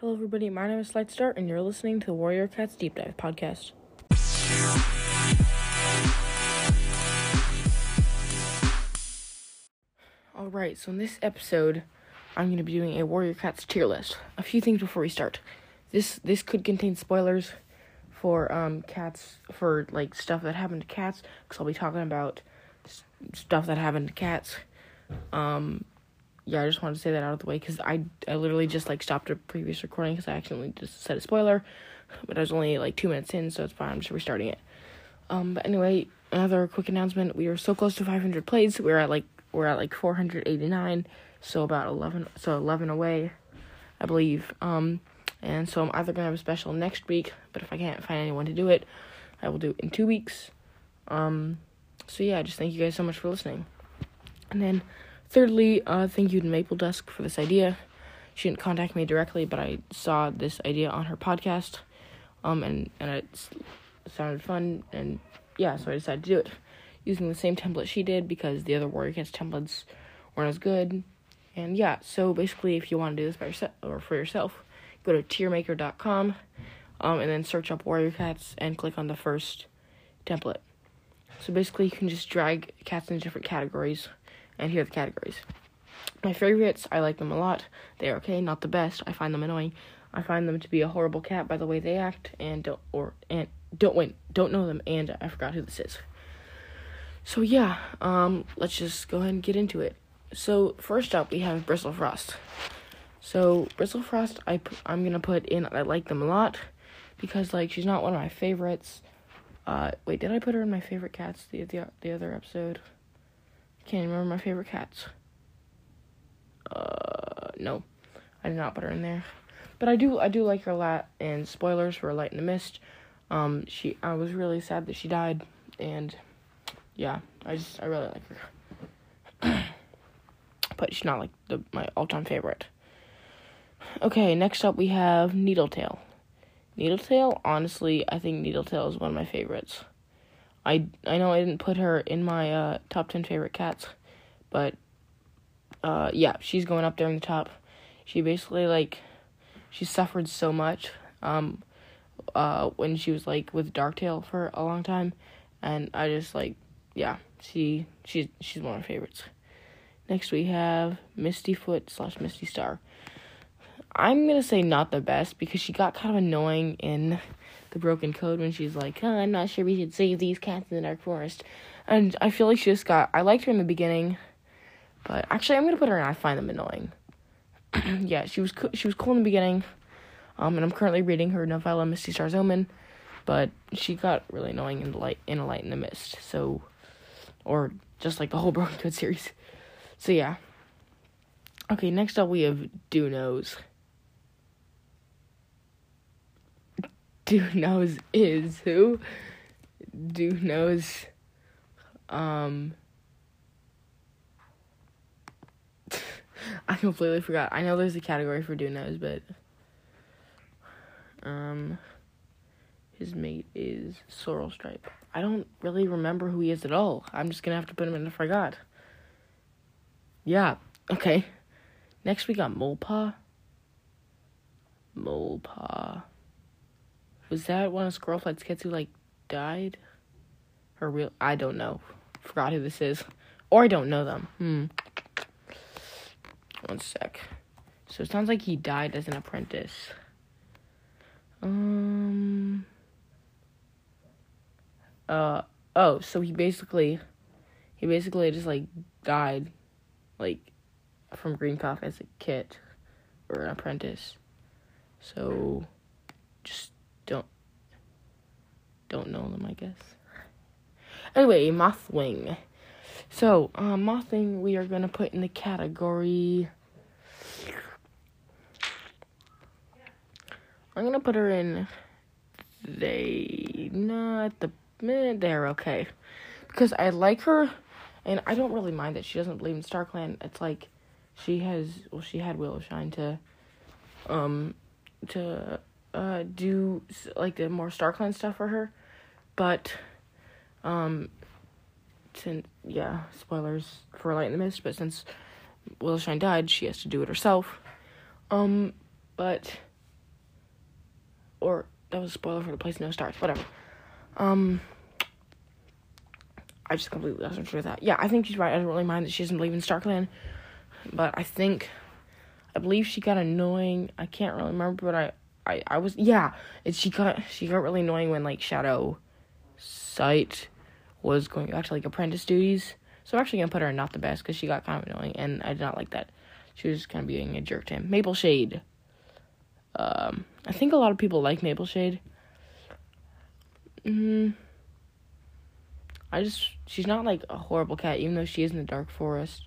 Hello, everybody. My name is Lightstar, and you're listening to the Warrior Cats Deep Dive podcast. All right, so in this episode, I'm going to be doing a Warrior Cats tier list. A few things before we start. This this could contain spoilers for um cats for like stuff that happened to cats because I'll be talking about stuff that happened to cats. Um, yeah, I just wanted to say that out of the way because I I literally just like stopped a previous recording because I accidentally just said a spoiler, but I was only like two minutes in, so it's fine. I'm just restarting it. Um, but anyway, another quick announcement: we are so close to 500 plays. We're at like we're at like 489, so about 11 so 11 away, I believe. Um, and so I'm either gonna have a special next week, but if I can't find anyone to do it, I will do it in two weeks. Um, so yeah, just thank you guys so much for listening. And then, thirdly, uh, thank you to Maple Dusk for this idea. She didn't contact me directly, but I saw this idea on her podcast, um, and and it sounded fun, and yeah, so I decided to do it using the same template she did because the other Warrior Cats templates weren't as good. And yeah, so basically, if you want to do this by yourself or for yourself, go to tiermaker.com, um, and then search up Warrior Cats and click on the first template. So basically, you can just drag cats into different categories, and here are the categories. My favorites, I like them a lot. They're okay, not the best. I find them annoying. I find them to be a horrible cat by the way they act, and don't or and don't wait, don't know them, and I forgot who this is. So yeah, um, let's just go ahead and get into it. So first up, we have Bristle Frost. So Bristle Frost, I I'm gonna put in. I like them a lot because like she's not one of my favorites. Uh, wait, did I put her in my favorite cats the the the other episode? Can't remember my favorite cats. Uh, no, I did not put her in there, but I do I do like her a lot. And spoilers for Light in the Mist. Um, she I was really sad that she died, and yeah, I just I really like her. but she's not like the my all time favorite. Okay, next up we have Needletail. Needletail, honestly, I think Needletail is one of my favorites. I I know I didn't put her in my uh, top ten favorite cats, but uh, yeah, she's going up there in the top. She basically like she suffered so much um uh when she was like with Darktail for a long time, and I just like yeah she she's she's one of my favorites. Next we have Misty Foot slash Misty Star. I'm gonna say not the best because she got kind of annoying in the Broken Code when she's like, oh, "I'm not sure we should save these cats in the Dark Forest," and I feel like she just got. I liked her in the beginning, but actually, I'm gonna put her in. I find them annoying. yeah, she was co- she was cool in the beginning, um, and I'm currently reading her novella Misty Star's Omen, but she got really annoying in the light in a light in the mist. So, or just like the whole Broken Code series. So yeah. Okay, next up we have Do Do Knows is who? Dewnose. Um. I completely forgot. I know there's a category for Dewnose, but. Um. His mate is Sorrel Stripe. I don't really remember who he is at all. I'm just gonna have to put him in the forgot. Yeah, okay. Next we got Molepaw. Molepaw. Was that one of Squirrelflight's kids who like died? Or real I don't know. Forgot who this is. Or I don't know them. Hmm. One sec. So it sounds like he died as an apprentice. Um uh oh, so he basically he basically just like died like from Green Cough as a kid or an apprentice. So just don't don't know them, I guess. Anyway, Mothwing. So, uh, Mothwing we are gonna put in the category. I'm gonna put her in. They not the eh, they're okay because I like her, and I don't really mind that she doesn't believe in Star Clan. It's like she has well she had Willow Shine to um to uh do like the more StarClan stuff for her, but um since yeah spoilers for Light in the Mist, but since Willow Shine died, she has to do it herself. Um, but or that was a spoiler for the place no stars. Whatever. Um, I just completely lost interest with that. Yeah, I think she's right. I don't really mind that she doesn't believe in StarClan, but I think I believe she got annoying. I can't really remember, but I I, I was yeah. and she got she got really annoying when like Shadow Sight was going back to like apprentice duties. So I'm actually gonna put her in not the best because she got kind of annoying, and I did not like that. She was kind of being a jerk to him. Maple Shade. Um, I think a lot of people like Maple Shade. Hmm. I just she's not like a horrible cat, even though she is in the dark forest.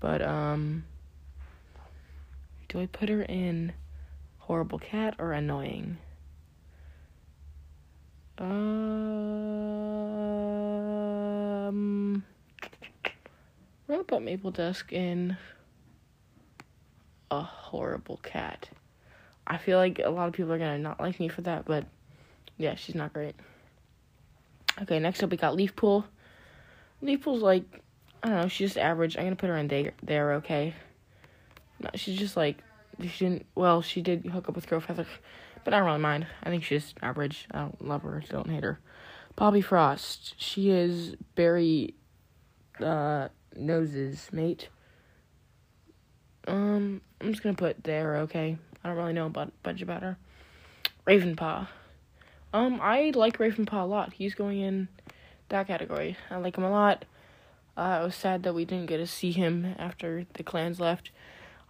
But um, do I put her in horrible cat or annoying? Um, put Maple Dusk in a horrible cat. I feel like a lot of people are gonna not like me for that, but yeah, she's not great. Okay, next up we got Leaf Pool. Leaf Pool's like, I don't know, she's just average. I'm gonna put her in there, there okay? No, she's just like, she didn't, well, she did hook up with Crowfeather, but I don't really mind. I think she's average. I don't love her, don't hate her. Poppy Frost, she is Berry, uh, Nose's mate. Um, I'm just gonna put there, okay? I don't really know about much about her. Ravenpaw. Um, I like Ravenpaw a lot. He's going in that category. I like him a lot. Uh, I was sad that we didn't get to see him after the clans left.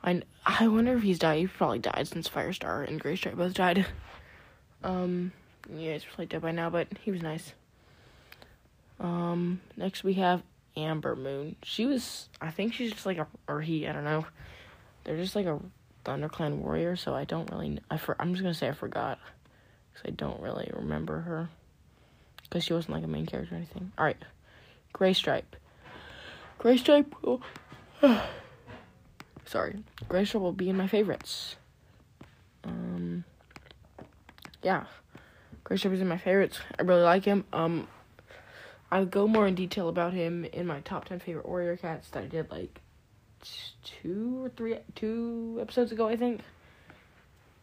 I, I wonder if he's died. He probably died since Firestar and Graystripe both died. Um, yeah, he's probably dead by now, but he was nice. Um, next we have Amber Moon. She was, I think she's just like a, or he, I don't know. They're just like a ThunderClan warrior, so I don't really, I for, I'm just gonna say I forgot. Because I don't really remember her. Because she wasn't like a main character or anything. Alright. Graystripe. Graystripe will. Sorry. Graystripe will be in my favorites. Um. Yeah. Graystripe is in my favorites. I really like him. Um. I'll go more in detail about him in my top 10 favorite warrior cats that I did like two or three, two episodes ago, I think.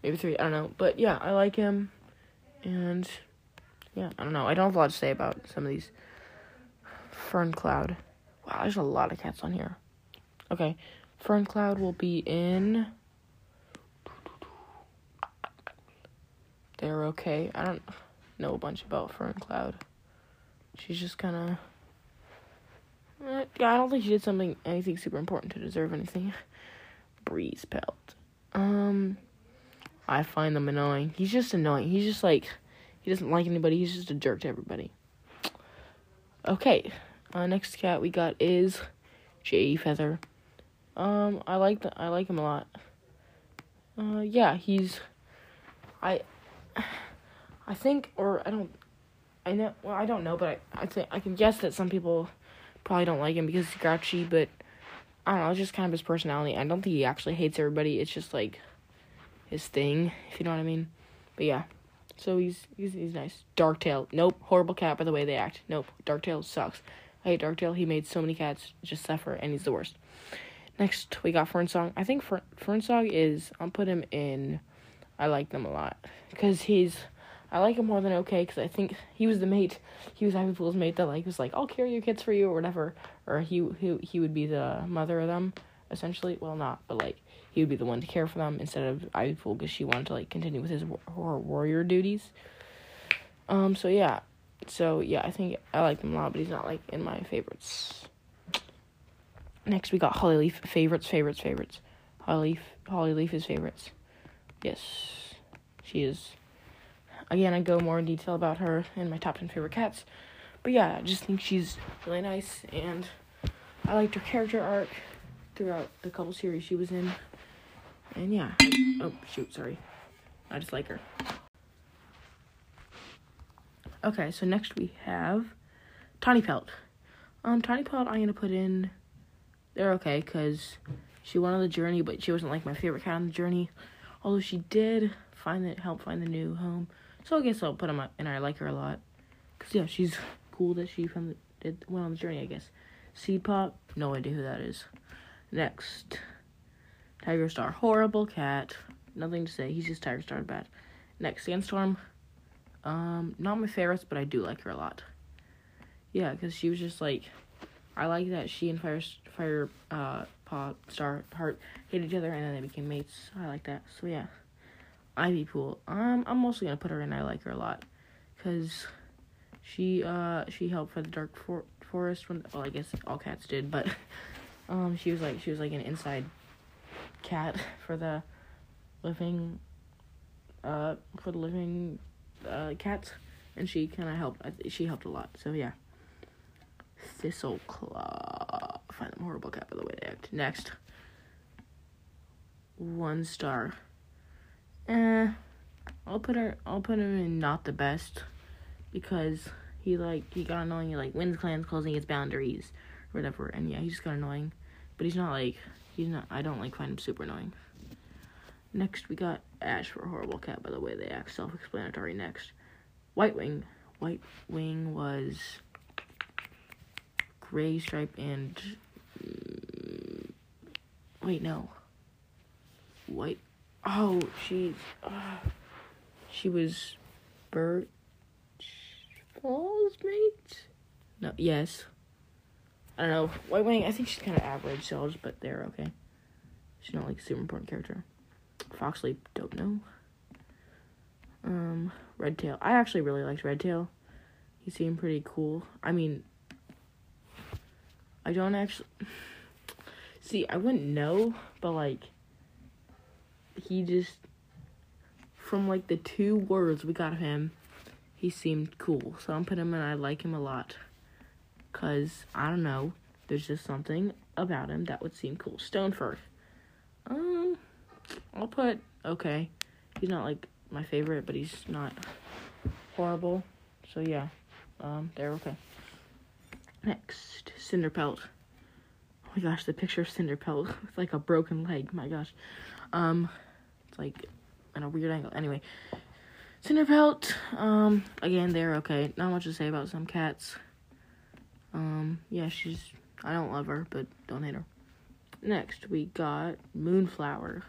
Maybe three, I don't know. But yeah, I like him. And yeah, I don't know. I don't have a lot to say about some of these. Fern Cloud. Wow, there's a lot of cats on here. Okay. Fern Cloud will be in. They're okay. I don't know a bunch about Fern Cloud. She's just kind of. Eh, yeah, I don't think she did something anything super important to deserve anything. Breeze pelt. Um, I find them annoying. He's just annoying. He's just like he doesn't like anybody. He's just a jerk to everybody. Okay, uh, next cat we got is Jay Feather. Um, I like the I like him a lot. Uh, yeah, he's I I think or I don't I know well I don't know, but I I think I can guess that some people probably don't like him because he's grouchy, but I don't know, it's just kind of his personality. I don't think he actually hates everybody. It's just like his thing, if you know what I mean. But yeah. So he's he's he's nice. Darktail. Nope. Horrible cat by the way they act. Nope. Darktail sucks. I hate Darktail. He made so many cats just suffer and he's the worst. Next we got Fernsong. I think Fern, Fernsong is I'll put him in I like them a lot cuz he's I like him more than okay cuz I think he was the mate. He was Ivy Pool's mate that like was like I'll carry your kids for you or whatever or he he he would be the mother of them essentially. Well, not, but like he would be the one to care for them instead of Ivy because she wanted to like continue with his her warrior duties. Um. So yeah. So yeah, I think I like him a lot, but he's not like in my favorites. Next, we got Holly Leaf favorites, favorites, favorites. Holly Leaf, Holly Leaf is favorites. Yes, she is. Again, I go more in detail about her in my top ten favorite cats, but yeah, I just think she's really nice, and I liked her character arc throughout the couple series she was in. And yeah. Oh, shoot, sorry. I just like her. Okay, so next we have Tiny Pelt. Um, Tawny Pelt, I'm gonna put in. They're okay because she went on the journey, but she wasn't like my favorite cat on the journey. Although she did find it, help find the new home. So I guess I'll put them up, and I like her a lot. Cause yeah, she's cool that she found did went on the journey. I guess. Seed Paw, no idea who that is. Next, Tiger Star, horrible cat. Nothing to say. He's just Tiger Star bad. Next, Sandstorm. Um, not my favorites, but I do like her a lot. Yeah, because she was just like, I like that she and Fire Fire uh Paw Star Heart hate each other and then they became mates. I like that. So yeah, Ivy Pool. Um, I'm mostly gonna put her in. I like her a lot, cause she uh she helped for the Dark For- Forest when well I guess all cats did, but um she was like she was like an inside cat for the living uh for the living uh cats and she kind of helped she helped a lot so yeah Thistleclaw find them horrible cat by the way they act next one star eh I'll put her I'll put him in not the best because he like he got annoying he like wins clans closing his boundaries or whatever and yeah he just got annoying but he's not like he's not I don't like find him super annoying Next, we got Ashfur Horrible Cat, by the way. They act self explanatory next. White Wing. White Wing was gray stripe and. Mm, wait, no. White. Oh, she. Uh, she was Birch Falls mate? No, yes. I don't know. White Wing, I think she's kind of average, so just put there, okay? She's not like super important character. Foxleap, don't know. Um, Redtail. I actually really liked Redtail. He seemed pretty cool. I mean, I don't actually see. I wouldn't know, but like, he just from like the two words we got of him, he seemed cool. So I'm putting him in. I like him a lot, cause I don't know. There's just something about him that would seem cool. Stonefur. Um. I'll put okay. He's not like my favorite, but he's not horrible. So yeah, um, they're okay. Next, Cinderpelt. Oh my gosh, the picture of Cinderpelt with like a broken leg. My gosh, um, it's like in a weird angle. Anyway, Cinderpelt. Um, again, they're okay. Not much to say about some cats. Um, yeah, she's. I don't love her, but don't hate her. Next, we got Moonflower.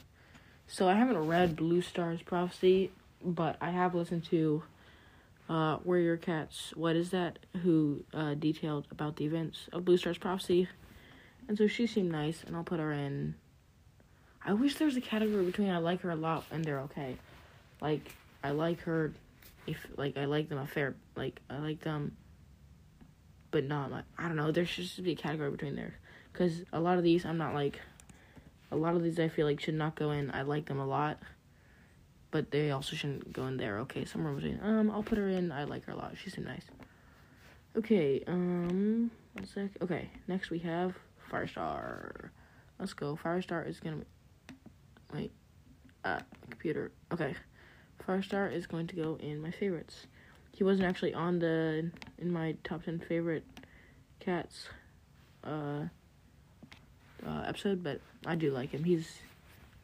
So I haven't read Blue Star's Prophecy, but I have listened to uh, Warrior Cats. What is that? Who uh, detailed about the events of Blue Star's Prophecy, and so she seemed nice, and I'll put her in. I wish there was a category between I like her a lot and they're okay. Like I like her, if like I like them a fair like I like them, but not like I don't know. There should just be a category between there, because a lot of these I'm not like a lot of these I feel like should not go in. I like them a lot, but they also shouldn't go in there. Okay, somewhere between. Um, I'll put her in. I like her a lot. She's so nice. Okay, um, one sec. Okay, next we have Firestar. Let's go. Firestar is gonna. Wait. Uh, computer. Okay. Firestar is going to go in my favorites. He wasn't actually on the in my top ten favorite cats. Uh uh, episode, but I do like him. He's,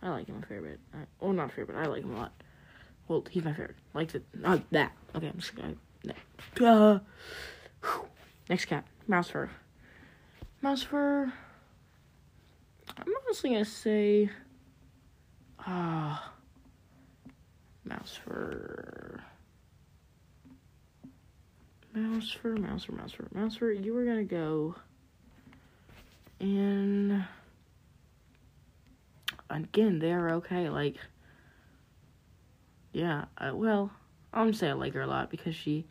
I like him a fair bit. I, oh, not fair, but I like him a lot. Well, he's my favorite. Like it, not that. Okay, I'm just gonna. Uh, next cat, mouse fur. Mouse fur. I'm honestly gonna say. Ah. Uh, mouse fur. Mouse fur, mouse fur, mouse fur, mouse fur. You were gonna go and again, they're okay. Like, yeah, uh, well, I'm gonna say I like her a lot because she,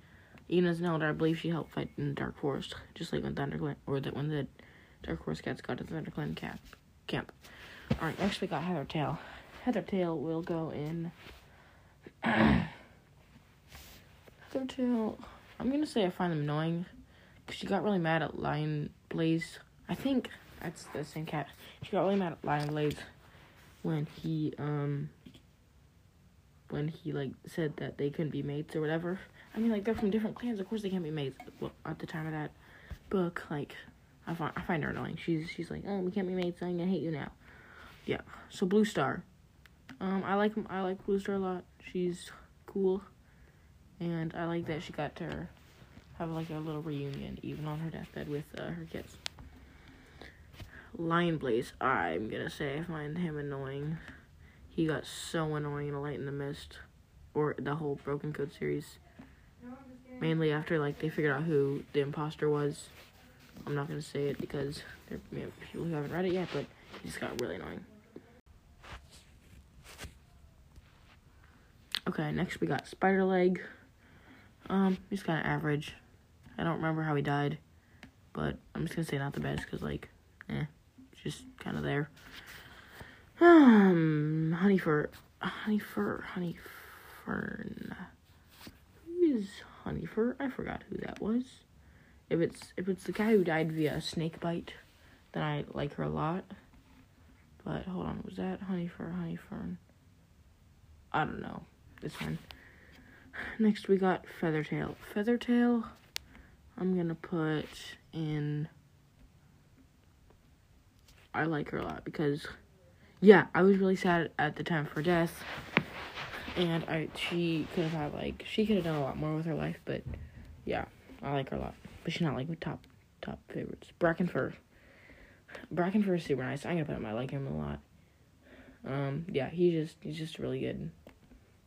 even as an elder, I believe she helped fight in the Dark Forest, just like when ThunderClan, or that when the Dark Forest cats got to the ThunderClan camp. camp. Alright, next we got Heather Tail. Heather Tail will go in. Heathertail, I'm gonna say I find them annoying because she got really mad at Lion Blaze I think that's the same cat. She got really mad at Lion Blaze when he um when he like said that they couldn't be mates or whatever. I mean, like they're from different clans. Of course they can't be mates. Well, at the time of that book, like I find I find her annoying. She's she's like, oh, we can't be mates. I'm gonna hate you now. Yeah. So Blue Star. Um, I like I like Blue Star a lot. She's cool, and I like that she got to have like a little reunion even on her deathbed with uh, her kids. Lion Blaze, I'm gonna say I find him annoying. He got so annoying in Light in the Mist. or the whole Broken Code series. Mainly after like they figured out who the imposter was. I'm not gonna say it because there may people who haven't read it yet, but he just got really annoying. Okay, next we got Spider Leg. Um, he's kind of average. I don't remember how he died, but I'm just gonna say not the best because like, eh, just kind of there. Um, honey fur, honey fur, honey fern. Who is honey fur? I forgot who that was. If it's if it's the guy who died via snake bite, then I like her a lot. But hold on, was that honey fur, honey fern? I don't know. This one. Next we got Feathertail. Feathertail, I'm gonna put in. I like her a lot because, yeah, I was really sad at the time for death, and I she could have had like she could have done a lot more with her life, but yeah, I like her a lot. But she's not like my top top favorites. Brackenfur. Brackenfur is super nice. I'm gonna put him. I like him a lot. Um, yeah, he's just he's just really good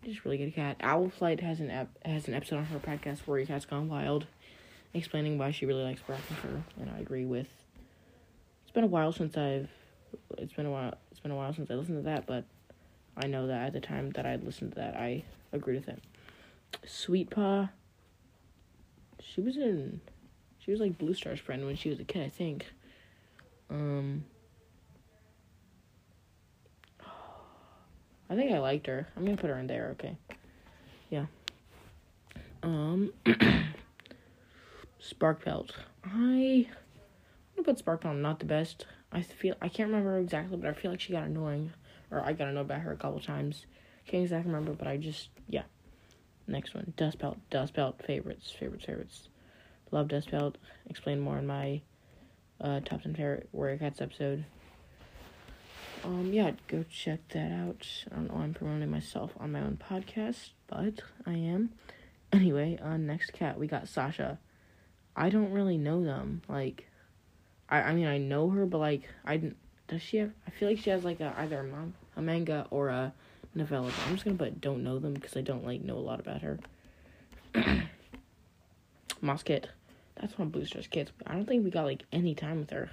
just really good cat. Owl Flight has an ep- has an episode on her podcast where your cat's gone wild, explaining why she really likes Brackenfur, and I agree with. It's been a while since I've, it's been a while. It's been a while since I listened to that, but I know that at the time that I listened to that, I agreed with it. Sweet Paw. She was in, she was like Blue Star's friend when she was a kid, I think. Um. I think I liked her. I'm gonna put her in there. Okay. Yeah. Um. Spark Sparkpelt. I. Gonna put Sparkpelt not the best. I feel I can't remember exactly, but I feel like she got annoying, or I got to know about her a couple times. Can't exactly remember, but I just yeah. Next one, Dust Pelt. Dust Pelt favorites, favorites, favorites. Love Dust Pelt. Explain more in my uh, top ten favorite Warrior Cats episode um, yeah, go check that out. I don't know I'm promoting myself on my own podcast, but I am. Anyway, uh, next cat, we got Sasha. I don't really know them. Like, I, I mean, I know her, but like, I does she have? I feel like she has like a either a, man, a manga or a novella. I'm just gonna put don't know them because I don't like know a lot about her. Mosskit. That's one of Blue Star's kids. I don't think we got like any time with her.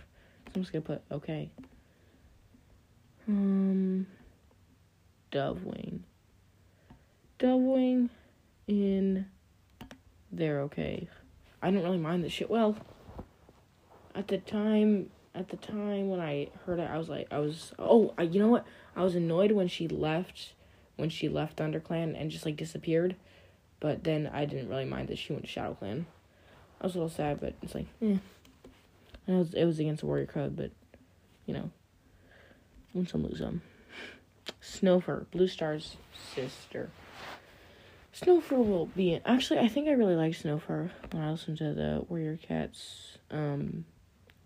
So I'm just gonna put okay. Um, Dovewing. Dovewing in They're Okay. I don't really mind this shit. Well, at the time, at the time when I heard it, I was like, I was, oh, I, you know what? I was annoyed when she left, when she left ThunderClan and just like disappeared. But then I didn't really mind that she went to Shadow Clan. I was a little sad, but it's like. And it was, it was against the Warrior Code, but, you know, Win some, lose some. Snowfur, Blue Star's sister. Snowfur will be. Actually, I think I really like Snowfur when I listen to the Warrior Cats. Um,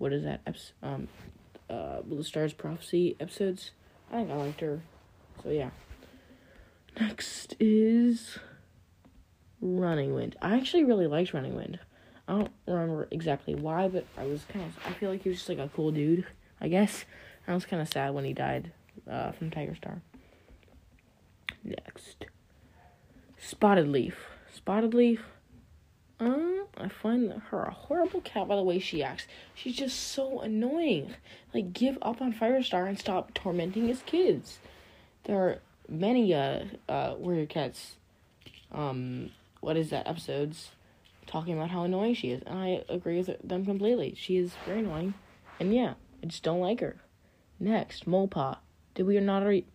what is that? Um, uh, Blue Star's Prophecy episodes. I think I liked her. So yeah. Next is Running Wind. I actually really liked Running Wind. I don't remember exactly why, but I was kind of. I feel like he was just like a cool dude. I guess. I was kind of sad when he died uh, from Tiger Star. Next, Spotted Leaf. Spotted Leaf. Uh, I find her a horrible cat by the way she acts. She's just so annoying. Like, give up on Firestar and stop tormenting his kids. There are many uh uh warrior cats. Um, what is that episodes? Talking about how annoying she is, and I agree with them completely. She is very annoying, and yeah, I just don't like her. Next, Molepaw. Did we not already?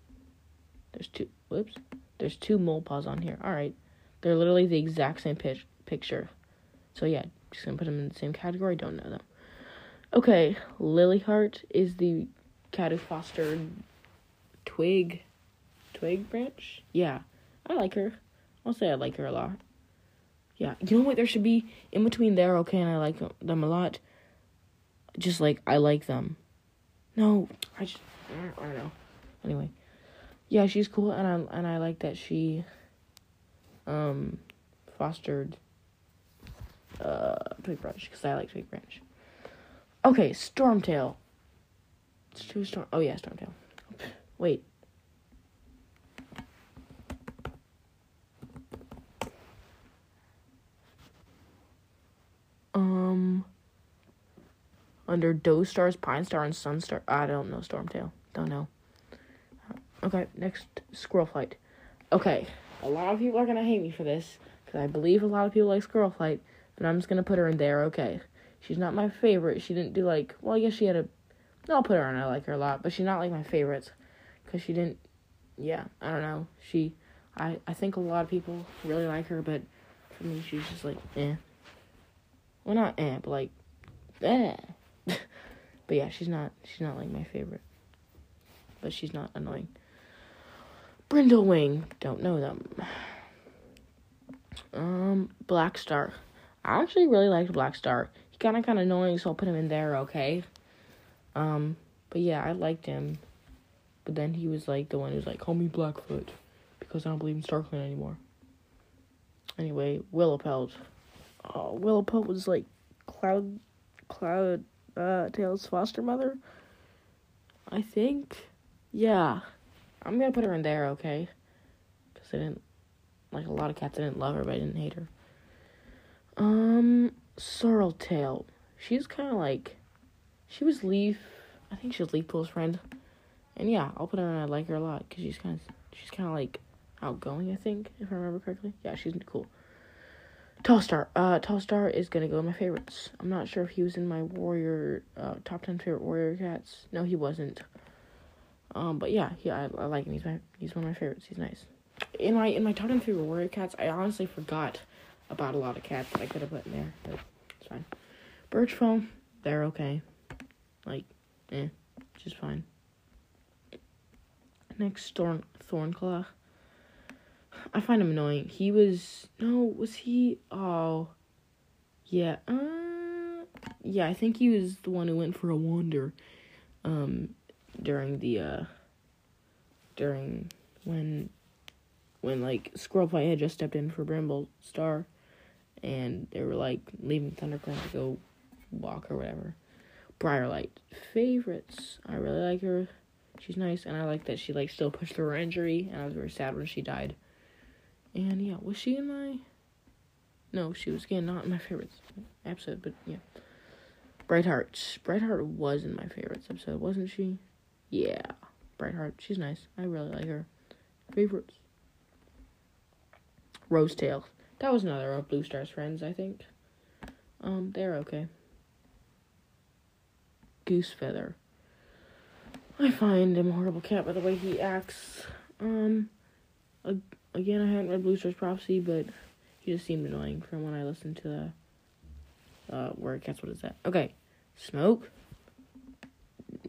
There's two. Whoops. There's two Molepaws on here. All right. They're literally the exact same pitch, picture. So yeah, just gonna put them in the same category. Don't know them. Okay, Lilyheart is the cat who fostered Twig, Twig branch. Yeah, I like her. I'll say I like her a lot. Yeah, you know what? There should be in between there. Okay, and I like them a lot. Just like I like them. No, I just I don't know. Anyway, yeah, she's cool, and I and I like that she um fostered uh, Twigbrush, because I like Twigbrush. Okay, Stormtail. It's two Storm. Oh, yeah, Stormtail. Wait. Um. Under Doe Stars, Pine Star, and Sun Star. I don't know Stormtail. Don't know. Uh, okay, next Squirrel Flight. Okay, a lot of people are gonna hate me for this because I believe a lot of people like Squirrel Flight but I'm just gonna put her in there. Okay, she's not my favorite. She didn't do like well, I guess she had a. I'll put her in. I like her a lot, but she's not like my favorites because she didn't. Yeah, I don't know. She, I I think a lot of people really like her, but for me, she's just like eh. Well, not eh, but like eh. but yeah, she's not she's not like my favorite. But she's not annoying. Brindlewing, don't know them. Um, Black Star. I actually really liked Black Star. He kind of kind of annoying, so I'll put him in there. Okay. Um, but yeah, I liked him. But then he was like the one who's like, call me Blackfoot, because I don't believe in StarClan anymore. Anyway, Willowpelt. Oh, Willowpelt was like Cloud, Cloud, uh, Tails' foster mother. I think. Yeah. I'm gonna put her in there, okay? Because I didn't like a lot of cats. I didn't love her, but I didn't hate her. Um, Sorreltail. She's kind of like, she was Leaf. I think she was Leafpool's friend, and yeah, I'll put her in. I like her a lot because she's kind of, she's kind of like outgoing. I think if I remember correctly. Yeah, she's cool. Tall Star. Uh, Tall Star is gonna go in my favorites. I'm not sure if he was in my warrior uh, top ten favorite warrior cats. No, he wasn't. Um, but yeah, he I, I like him. He's my he's one of my favorites. He's nice. In my in my top ten favorite warrior cats, I honestly forgot about a lot of cats that I could have put in there, but it's fine. Birch foam, they're okay. Like, eh, just fine. Next, Thorn Thornclaw. I find him annoying. He was no, was he? Oh, yeah. Uh, yeah, I think he was the one who went for a wander. Um, during the uh during when when like Squirrelflight had just stepped in for Bramble Star and they were like leaving ThunderClan to go walk or whatever. Briarlight. Favorites. I really like her. She's nice and I like that she like still pushed through her injury and I was very sad when she died. And yeah, was she in my No, she was again not in my favorites episode, but yeah. Brightheart. Brightheart was in my favorites episode, wasn't she? Yeah, Brightheart. She's nice. I really like her. Favorites. Rosetail. That was another of Blue Star's friends, I think. Um, they're okay. Goosefeather. I find him a horrible cat by the way he acts. Um, again, I hadn't read Blue Star's Prophecy, but he just seemed annoying from when I listened to the uh, where cats. What is that? Okay, smoke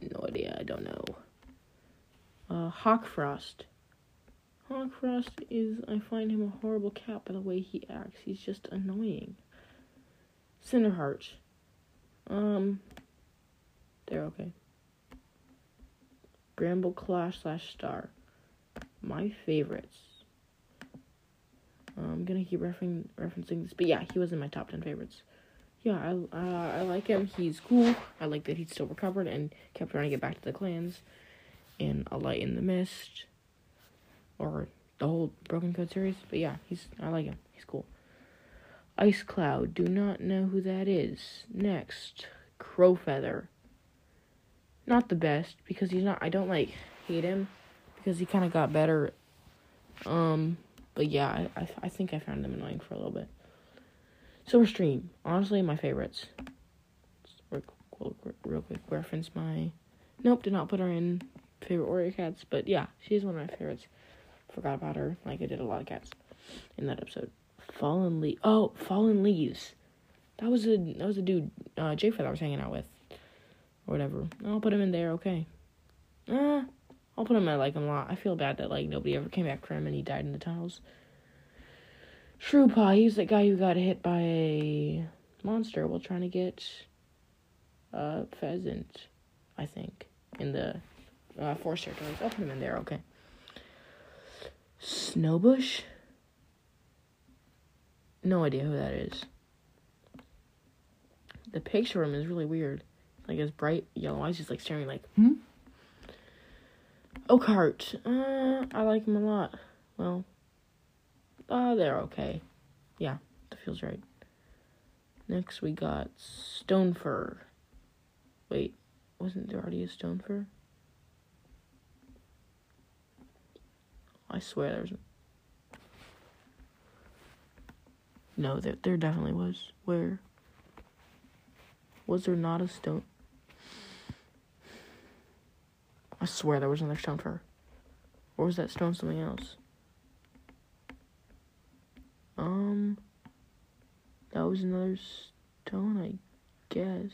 no idea. I don't know. Uh, Hawkfrost. Hawkfrost is, I find him a horrible cat by the way he acts. He's just annoying. Cinderheart. Um, they're okay. Bramble Claw slash Star. My favorites. I'm gonna keep referencing referencing this, but yeah, he was in my top ten favorites yeah, I uh, I like him. He's cool. I like that he's still recovered and kept trying to get back to the clans. And A Light in the Mist, or the whole Broken Code series. But yeah, he's I like him. He's cool. Ice Cloud. Do not know who that is. Next, Crow Feather. Not the best because he's not. I don't like hate him because he kind of got better. Um, but yeah, I, I I think I found him annoying for a little bit. Silverstream, honestly, my favorites. Real, real quick, reference my. Nope, did not put her in favorite warrior cats, but yeah, she's one of my favorites. Forgot about her, like I did a lot of cats in that episode. Fallen leaves. Oh, fallen leaves. That was a that was a dude, uh, Jay I was hanging out with, or whatever. I'll put him in there. Okay. Uh, I'll put him. I like him a lot. I feel bad that like nobody ever came back for him and he died in the tunnels. Shrewpaw, he's the guy who got hit by a monster while trying to get a pheasant, I think, in the uh, forest territories. I'll put him in there, okay. Snowbush? No idea who that is. The picture of him is really weird. Like his bright yellow eyes just like staring like, hmm? Oakheart. Uh, I like him a lot. Well, uh, they're okay. Yeah, that feels right. Next we got Stonefur. Wait, wasn't there already a stone I swear there was. No, there there definitely was. Where? Was there not a stone? I swear there was another stone fur. Or was that stone something else? Um, that was another stone, I guess.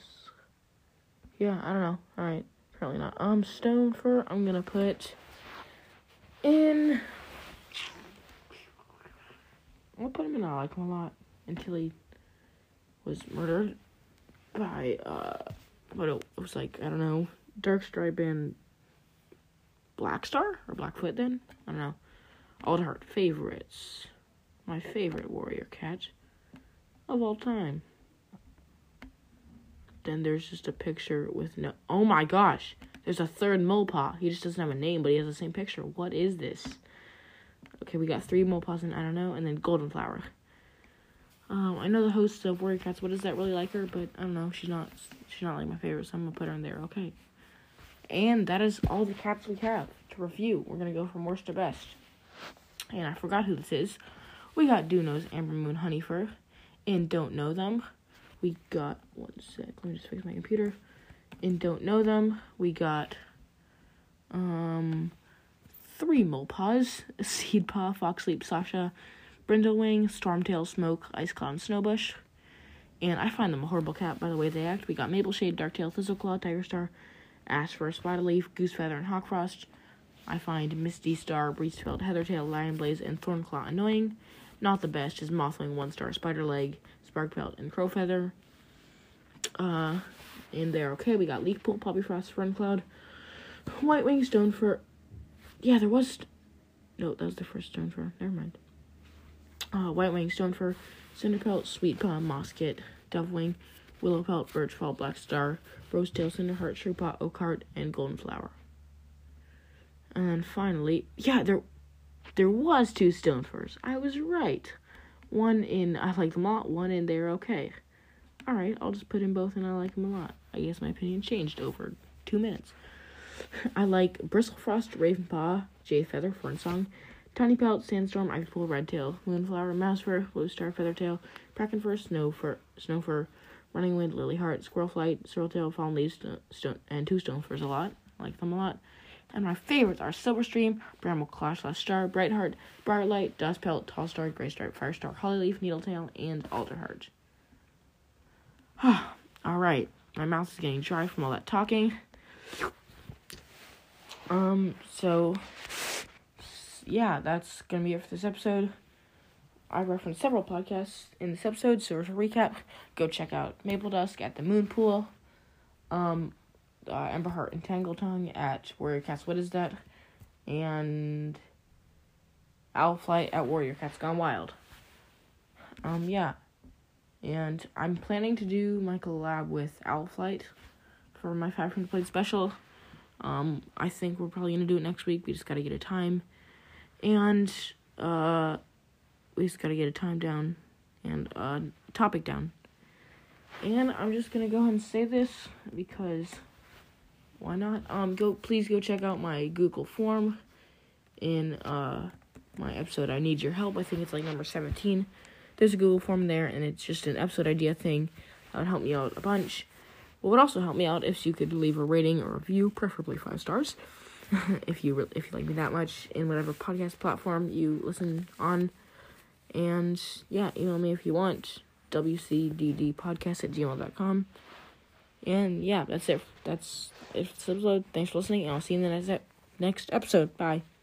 Yeah, I don't know. All right, apparently not. Um, Stonefur. I'm gonna put in. I'll put him in. I like him a lot until he was murdered by uh, what it was like. I don't know, Darkstripe and Black Star or Blackfoot. Then I don't know. Alderheart favorites. My favorite warrior cat of all time. Then there's just a picture with no. Oh my gosh! There's a third Molepaw. He just doesn't have a name, but he has the same picture. What is this? Okay, we got three Molepaws and I don't know, and then Golden Flower. Um, I know the host of Warrior Cats. What does that really like her? But I don't know. She's not. She's not like my favorite, so I'm gonna put her in there. Okay. And that is all the cats we have to review. We're gonna go from worst to best. And I forgot who this is. We got Dewnose, Amber Moon, Honeyfur, and Don't Know Them. We got one sec. Let me just fix my computer. And Don't Know Them. We got um three Molepaws, Seed Paw, Foxleap, Sasha, Brindlewing, Stormtail, Smoke, Ice Cloud, Snowbush. And I find them a horrible cat by the way they act. We got Mapleshade, Darktail, Thistleclaw, Tiger Star, Ashfur, Spottedleaf, Goosefeather, and Hawkfrost. I find Misty Star, Breezepelt, Heathertail, Lionblaze, and Thornclaw annoying. Not the best is Mothwing, One Star, Spiderleg, Sparkpelt, and Crowfeather. Uh, and they're okay. We got Leafpool, Poppyfrost, Runcloud, White Wing, Stonefur. Yeah, there was. No, that was the first Stone Stonefur. Never mind. Uh, White Wing, Stonefur, Cinderpelt, Sweet Paw, Mosskit, Dovewing, Willowpelt, Birchfall, Black Star, Rosetail, Cinderheart, Shrewpaw, Oakheart, and Golden Flower. And finally, yeah, there there was two Stonefurs. I was right. One in I like them a lot, one in they're okay. Alright, I'll just put in both and I like them a lot. I guess my opinion changed over two minutes. I like Bristlefrost, Ravenpaw, Jade Feather, Fernsong, Tiny Pelt, Sandstorm, Ivypool, Redtail, Moonflower, Mousefur, Blue Star, Feathertail, Brackenfur, Snowfur, Snowfur, Running Wind, Lilyheart, Squirrelflight, Sorreltail, Fallen Leaves, stone, and two Stonefurs a lot. I like them a lot. And my favorites are Silverstream, Bramble Clash Last Star, Brightheart, Briarlight, Dustpelt, Tall Star, Gray Star, Firestar, Hollyleaf, Needletail, and Alderheart. Alright, my mouth is getting dry from all that talking. Um, so, yeah, that's gonna be it for this episode. I referenced several podcasts in this episode, so as a recap, go check out Maple Dusk at the Moon Pool. Um, uh, Emberheart and Tangletongue at Warrior Cats. What is that? And Owl Flight at Warrior Cats Gone Wild. Um, yeah. And I'm planning to do my collab with Owl Flight for my 500 plate special. Um, I think we're probably gonna do it next week. We just gotta get a time, and uh, we just gotta get a time down and a topic down. And I'm just gonna go ahead and say this because why not? Um, go please go check out my Google form in uh my episode. I need your help. I think it's like number seventeen. There's a Google form there, and it's just an episode idea thing. That would help me out a bunch. What would also help me out if you could leave a rating or review, preferably five stars, if you re- if you like me that much in whatever podcast platform you listen on. And yeah, email me if you want. WCDDpodcast at gmail.com. And yeah, that's it. That's it episode. Thanks for listening, and I'll see you in the next, next episode. Bye.